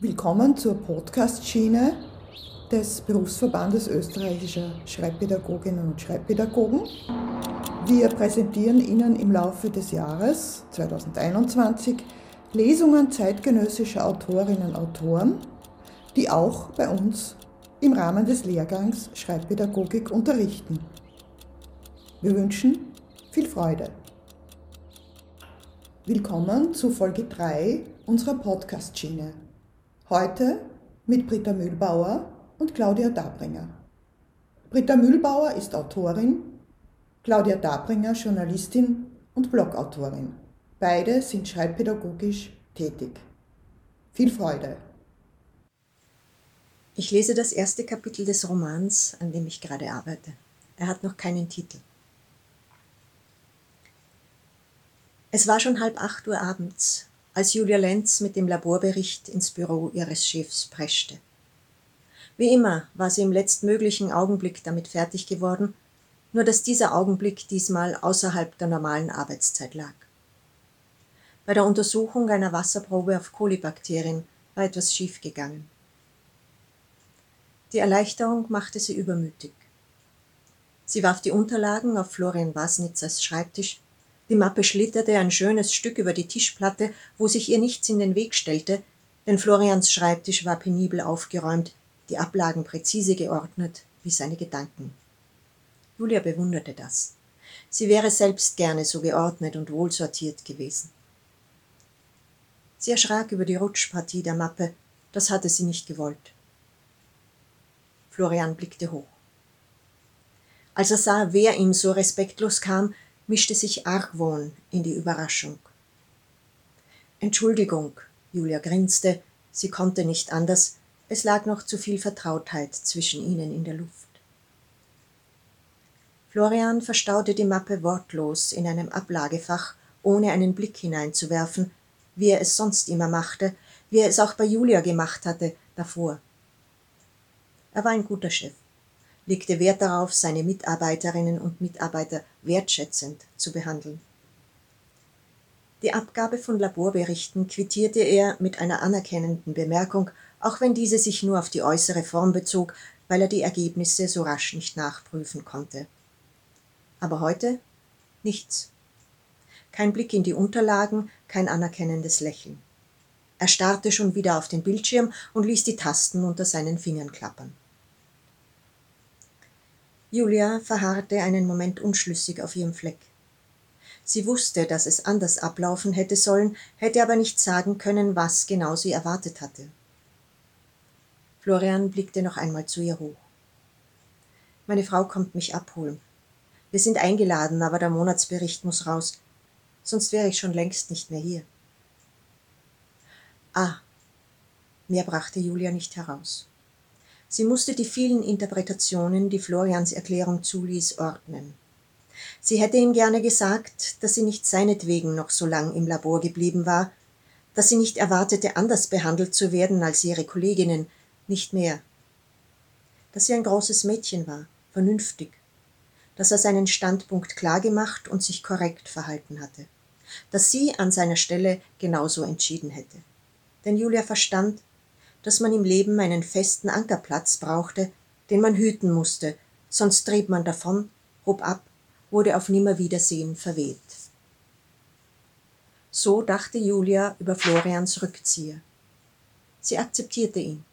Willkommen zur Podcast-Schiene des Berufsverbandes österreichischer Schreibpädagoginnen und Schreibpädagogen. Wir präsentieren Ihnen im Laufe des Jahres 2021 Lesungen zeitgenössischer Autorinnen und Autoren, die auch bei uns im Rahmen des Lehrgangs Schreibpädagogik unterrichten. Wir wünschen viel Freude. Willkommen zu Folge 3 unserer Podcast-Schiene. Heute mit Britta Mühlbauer und Claudia Dabringer. Britta Mühlbauer ist Autorin, Claudia Dabringer Journalistin und Blogautorin. Beide sind schreibpädagogisch tätig. Viel Freude! Ich lese das erste Kapitel des Romans, an dem ich gerade arbeite. Er hat noch keinen Titel. Es war schon halb acht Uhr abends, als Julia Lenz mit dem Laborbericht ins Büro ihres Chefs preschte. Wie immer war sie im letztmöglichen Augenblick damit fertig geworden, nur dass dieser Augenblick diesmal außerhalb der normalen Arbeitszeit lag. Bei der Untersuchung einer Wasserprobe auf Kolibakterien war etwas schiefgegangen. Die Erleichterung machte sie übermütig. Sie warf die Unterlagen auf Florian Wasnitzers Schreibtisch die Mappe schlitterte ein schönes Stück über die Tischplatte, wo sich ihr nichts in den Weg stellte, denn Florians Schreibtisch war penibel aufgeräumt, die Ablagen präzise geordnet wie seine Gedanken. Julia bewunderte das. Sie wäre selbst gerne so geordnet und wohlsortiert gewesen. Sie erschrak über die Rutschpartie der Mappe, das hatte sie nicht gewollt. Florian blickte hoch. Als er sah, wer ihm so respektlos kam, mischte sich Argwohn in die Überraschung. Entschuldigung, Julia grinste, sie konnte nicht anders, es lag noch zu viel Vertrautheit zwischen ihnen in der Luft. Florian verstaute die Mappe wortlos in einem Ablagefach, ohne einen Blick hineinzuwerfen, wie er es sonst immer machte, wie er es auch bei Julia gemacht hatte davor. Er war ein guter Chef legte Wert darauf, seine Mitarbeiterinnen und Mitarbeiter wertschätzend zu behandeln. Die Abgabe von Laborberichten quittierte er mit einer anerkennenden Bemerkung, auch wenn diese sich nur auf die äußere Form bezog, weil er die Ergebnisse so rasch nicht nachprüfen konnte. Aber heute nichts. Kein Blick in die Unterlagen, kein anerkennendes Lächeln. Er starrte schon wieder auf den Bildschirm und ließ die Tasten unter seinen Fingern klappern. Julia verharrte einen Moment unschlüssig auf ihrem Fleck. Sie wusste, dass es anders ablaufen hätte sollen, hätte aber nicht sagen können, was genau sie erwartet hatte. Florian blickte noch einmal zu ihr hoch. Meine Frau kommt mich abholen. Wir sind eingeladen, aber der Monatsbericht muss raus. Sonst wäre ich schon längst nicht mehr hier. Ah, mehr brachte Julia nicht heraus. Sie musste die vielen Interpretationen, die Florians Erklärung zuließ, ordnen. Sie hätte ihm gerne gesagt, dass sie nicht seinetwegen noch so lang im Labor geblieben war, dass sie nicht erwartete, anders behandelt zu werden als ihre Kolleginnen, nicht mehr. Dass sie ein großes Mädchen war, vernünftig, dass er seinen Standpunkt klargemacht und sich korrekt verhalten hatte, dass sie an seiner Stelle genauso entschieden hätte. Denn Julia verstand, dass man im Leben einen festen Ankerplatz brauchte, den man hüten musste, sonst trieb man davon, hob ab, wurde auf Nimmerwiedersehen verweht. So dachte Julia über Florians Rückzieher. Sie akzeptierte ihn.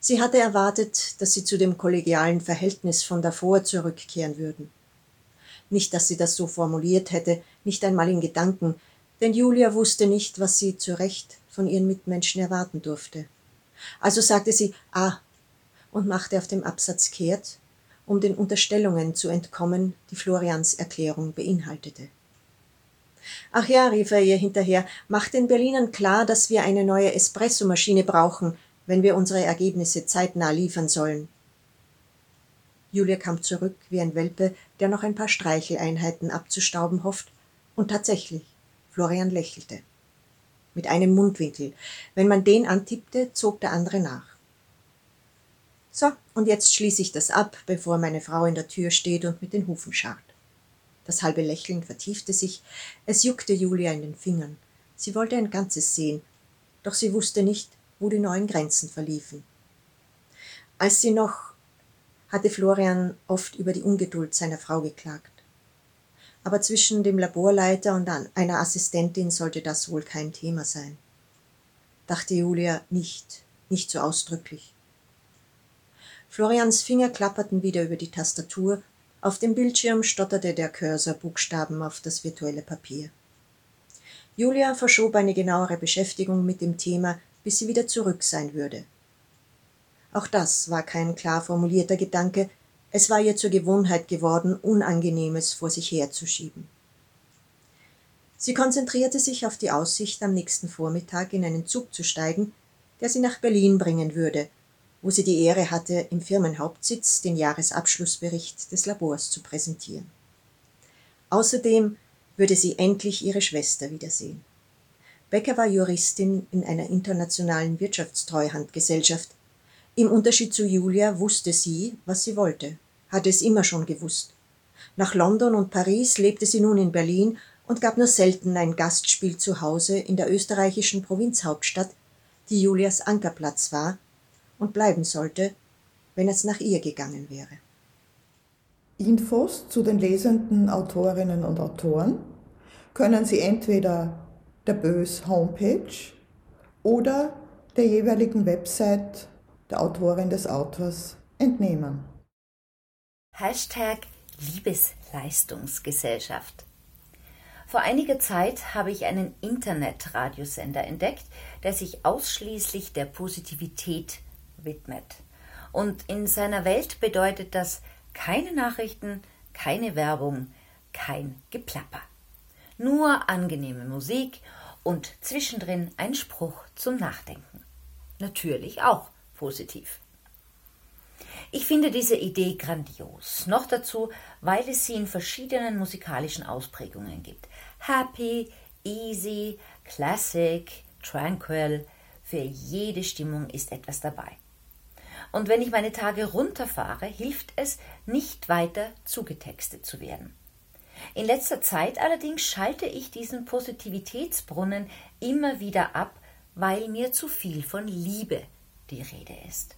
Sie hatte erwartet, dass sie zu dem kollegialen Verhältnis von davor zurückkehren würden. Nicht, dass sie das so formuliert hätte, nicht einmal in Gedanken, denn Julia wusste nicht, was sie zu Recht von ihren Mitmenschen erwarten durfte. Also sagte sie Ah und machte auf dem Absatz kehrt, um den Unterstellungen zu entkommen, die Florians Erklärung beinhaltete. Ach ja, rief er ihr hinterher, mach den Berlinern klar, dass wir eine neue Espressomaschine brauchen, wenn wir unsere Ergebnisse zeitnah liefern sollen. Julia kam zurück wie ein Welpe, der noch ein paar Streicheleinheiten abzustauben hofft, und tatsächlich, Florian lächelte mit einem Mundwinkel. Wenn man den antippte, zog der andere nach. So, und jetzt schließe ich das ab, bevor meine Frau in der Tür steht und mit den Hufen scharrt. Das halbe Lächeln vertiefte sich, es juckte Julia in den Fingern. Sie wollte ein Ganzes sehen, doch sie wusste nicht, wo die neuen Grenzen verliefen. Als sie noch hatte Florian oft über die Ungeduld seiner Frau geklagt. Aber zwischen dem Laborleiter und einer Assistentin sollte das wohl kein Thema sein. Dachte Julia nicht, nicht so ausdrücklich. Florians Finger klapperten wieder über die Tastatur, auf dem Bildschirm stotterte der Cursor Buchstaben auf das virtuelle Papier. Julia verschob eine genauere Beschäftigung mit dem Thema, bis sie wieder zurück sein würde. Auch das war kein klar formulierter Gedanke, es war ihr zur Gewohnheit geworden, Unangenehmes vor sich herzuschieben. Sie konzentrierte sich auf die Aussicht, am nächsten Vormittag in einen Zug zu steigen, der sie nach Berlin bringen würde, wo sie die Ehre hatte, im Firmenhauptsitz den Jahresabschlussbericht des Labors zu präsentieren. Außerdem würde sie endlich ihre Schwester wiedersehen. Becker war Juristin in einer internationalen Wirtschaftstreuhandgesellschaft. Im Unterschied zu Julia wusste sie, was sie wollte, hatte es immer schon gewusst. Nach London und Paris lebte sie nun in Berlin und gab nur selten ein Gastspiel zu Hause in der österreichischen Provinzhauptstadt, die Julias Ankerplatz war und bleiben sollte, wenn es nach ihr gegangen wäre. Infos zu den lesenden Autorinnen und Autoren können Sie entweder der Bös Homepage oder der jeweiligen Website der Autorin des Autors entnehmen. Hashtag Liebesleistungsgesellschaft. Vor einiger Zeit habe ich einen Internetradiosender entdeckt, der sich ausschließlich der Positivität widmet. Und in seiner Welt bedeutet das keine Nachrichten, keine Werbung, kein Geplapper. Nur angenehme Musik und zwischendrin ein Spruch zum Nachdenken. Natürlich auch positiv. Ich finde diese Idee grandios. Noch dazu, weil es sie in verschiedenen musikalischen Ausprägungen gibt. Happy, easy, classic, tranquil. Für jede Stimmung ist etwas dabei. Und wenn ich meine Tage runterfahre, hilft es, nicht weiter zugetextet zu werden. In letzter Zeit allerdings schalte ich diesen Positivitätsbrunnen immer wieder ab, weil mir zu viel von Liebe die Rede ist.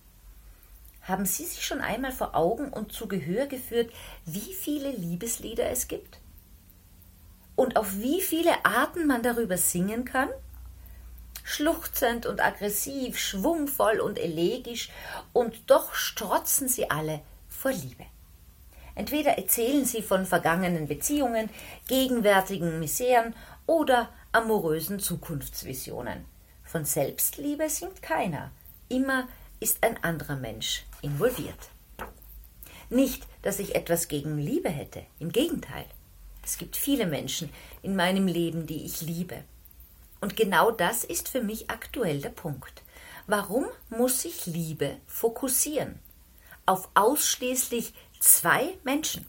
Haben Sie sich schon einmal vor Augen und zu Gehör geführt, wie viele Liebeslieder es gibt? Und auf wie viele Arten man darüber singen kann? schluchzend und aggressiv, schwungvoll und elegisch, und doch strotzen sie alle vor Liebe. Entweder erzählen sie von vergangenen Beziehungen, gegenwärtigen Miseren oder amorösen Zukunftsvisionen. Von Selbstliebe singt keiner. Immer ist ein anderer Mensch involviert. Nicht, dass ich etwas gegen Liebe hätte, im Gegenteil. Es gibt viele Menschen in meinem Leben, die ich liebe. Und genau das ist für mich aktuell der Punkt. Warum muss sich Liebe fokussieren? Auf ausschließlich zwei Menschen.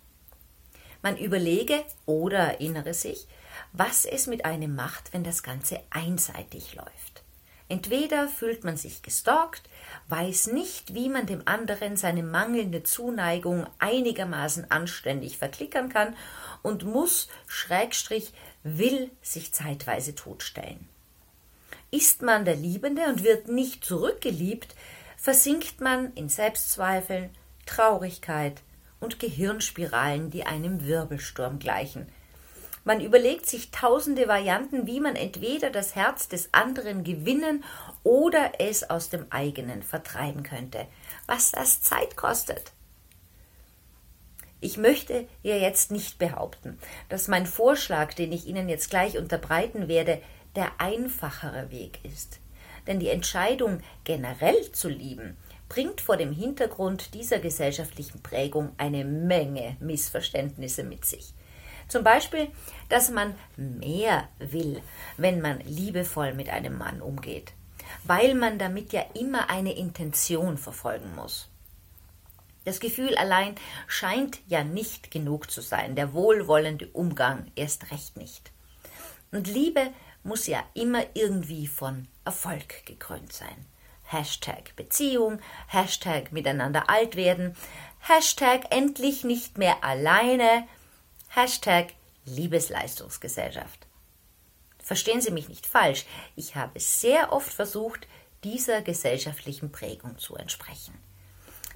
Man überlege oder erinnere sich, was es mit einem macht, wenn das Ganze einseitig läuft. Entweder fühlt man sich gestalkt, weiß nicht, wie man dem anderen seine mangelnde Zuneigung einigermaßen anständig verklickern kann und muss, Schrägstrich, will sich zeitweise totstellen. Ist man der Liebende und wird nicht zurückgeliebt, versinkt man in Selbstzweifeln, Traurigkeit und Gehirnspiralen, die einem Wirbelsturm gleichen. Man überlegt sich tausende Varianten, wie man entweder das Herz des anderen gewinnen oder es aus dem eigenen vertreiben könnte, was das Zeit kostet. Ich möchte ja jetzt nicht behaupten, dass mein Vorschlag, den ich Ihnen jetzt gleich unterbreiten werde, der einfachere Weg ist. Denn die Entscheidung, generell zu lieben, bringt vor dem Hintergrund dieser gesellschaftlichen Prägung eine Menge Missverständnisse mit sich. Zum Beispiel, dass man mehr will, wenn man liebevoll mit einem Mann umgeht, weil man damit ja immer eine Intention verfolgen muss. Das Gefühl allein scheint ja nicht genug zu sein, der wohlwollende Umgang erst recht nicht. Und Liebe muss ja immer irgendwie von Erfolg gekrönt sein. Hashtag Beziehung, Hashtag miteinander alt werden, Hashtag endlich nicht mehr alleine, Hashtag Liebesleistungsgesellschaft. Verstehen Sie mich nicht falsch, ich habe sehr oft versucht, dieser gesellschaftlichen Prägung zu entsprechen.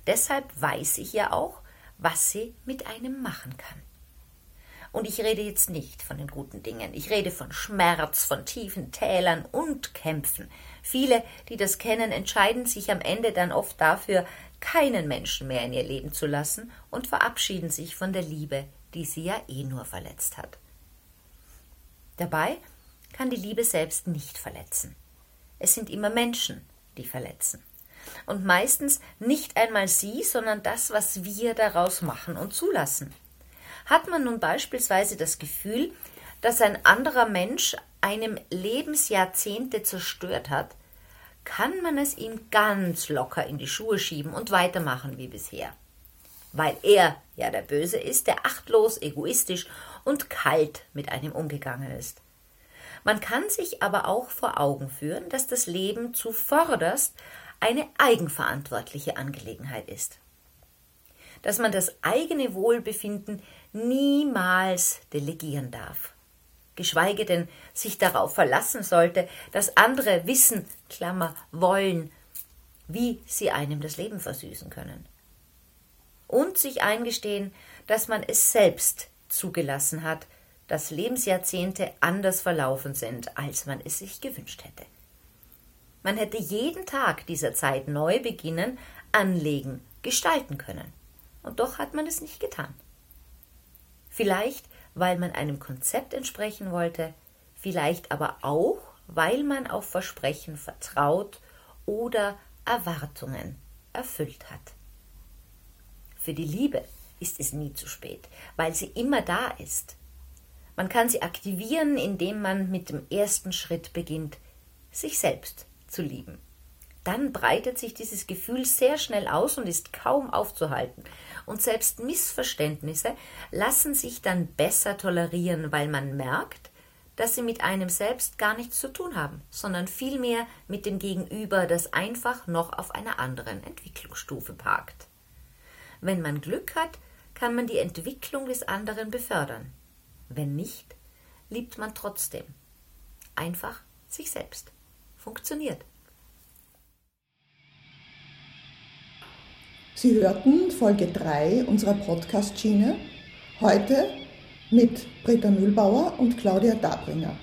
Deshalb weiß ich ja auch, was sie mit einem machen kann. Und ich rede jetzt nicht von den guten Dingen. Ich rede von Schmerz, von tiefen Tälern und Kämpfen. Viele, die das kennen, entscheiden sich am Ende dann oft dafür, keinen Menschen mehr in ihr Leben zu lassen und verabschieden sich von der Liebe, die sie ja eh nur verletzt hat. Dabei kann die Liebe selbst nicht verletzen. Es sind immer Menschen, die verletzen. Und meistens nicht einmal sie, sondern das, was wir daraus machen und zulassen. Hat man nun beispielsweise das Gefühl, dass ein anderer Mensch einem Lebensjahrzehnte zerstört hat, kann man es ihm ganz locker in die Schuhe schieben und weitermachen wie bisher. Weil er ja der Böse ist, der achtlos, egoistisch und kalt mit einem umgegangen ist. Man kann sich aber auch vor Augen führen, dass das Leben zuvorderst eine eigenverantwortliche Angelegenheit ist. Dass man das eigene Wohlbefinden niemals delegieren darf geschweige denn sich darauf verlassen sollte, dass andere wissen, Klammer, wollen, wie sie einem das Leben versüßen können. Und sich eingestehen, dass man es selbst zugelassen hat, dass Lebensjahrzehnte anders verlaufen sind, als man es sich gewünscht hätte. Man hätte jeden Tag dieser Zeit neu beginnen, anlegen, gestalten können. Und doch hat man es nicht getan. Vielleicht weil man einem Konzept entsprechen wollte, vielleicht aber auch, weil man auf Versprechen vertraut oder Erwartungen erfüllt hat. Für die Liebe ist es nie zu spät, weil sie immer da ist. Man kann sie aktivieren, indem man mit dem ersten Schritt beginnt, sich selbst zu lieben. Dann breitet sich dieses Gefühl sehr schnell aus und ist kaum aufzuhalten und selbst Missverständnisse lassen sich dann besser tolerieren, weil man merkt, dass sie mit einem selbst gar nichts zu tun haben, sondern vielmehr mit dem Gegenüber, das einfach noch auf einer anderen Entwicklungsstufe parkt. Wenn man Glück hat, kann man die Entwicklung des anderen befördern. Wenn nicht, liebt man trotzdem. Einfach sich selbst. Funktioniert. Sie hörten Folge 3 unserer Podcast-Schiene, heute mit Britta Mühlbauer und Claudia Dabringer.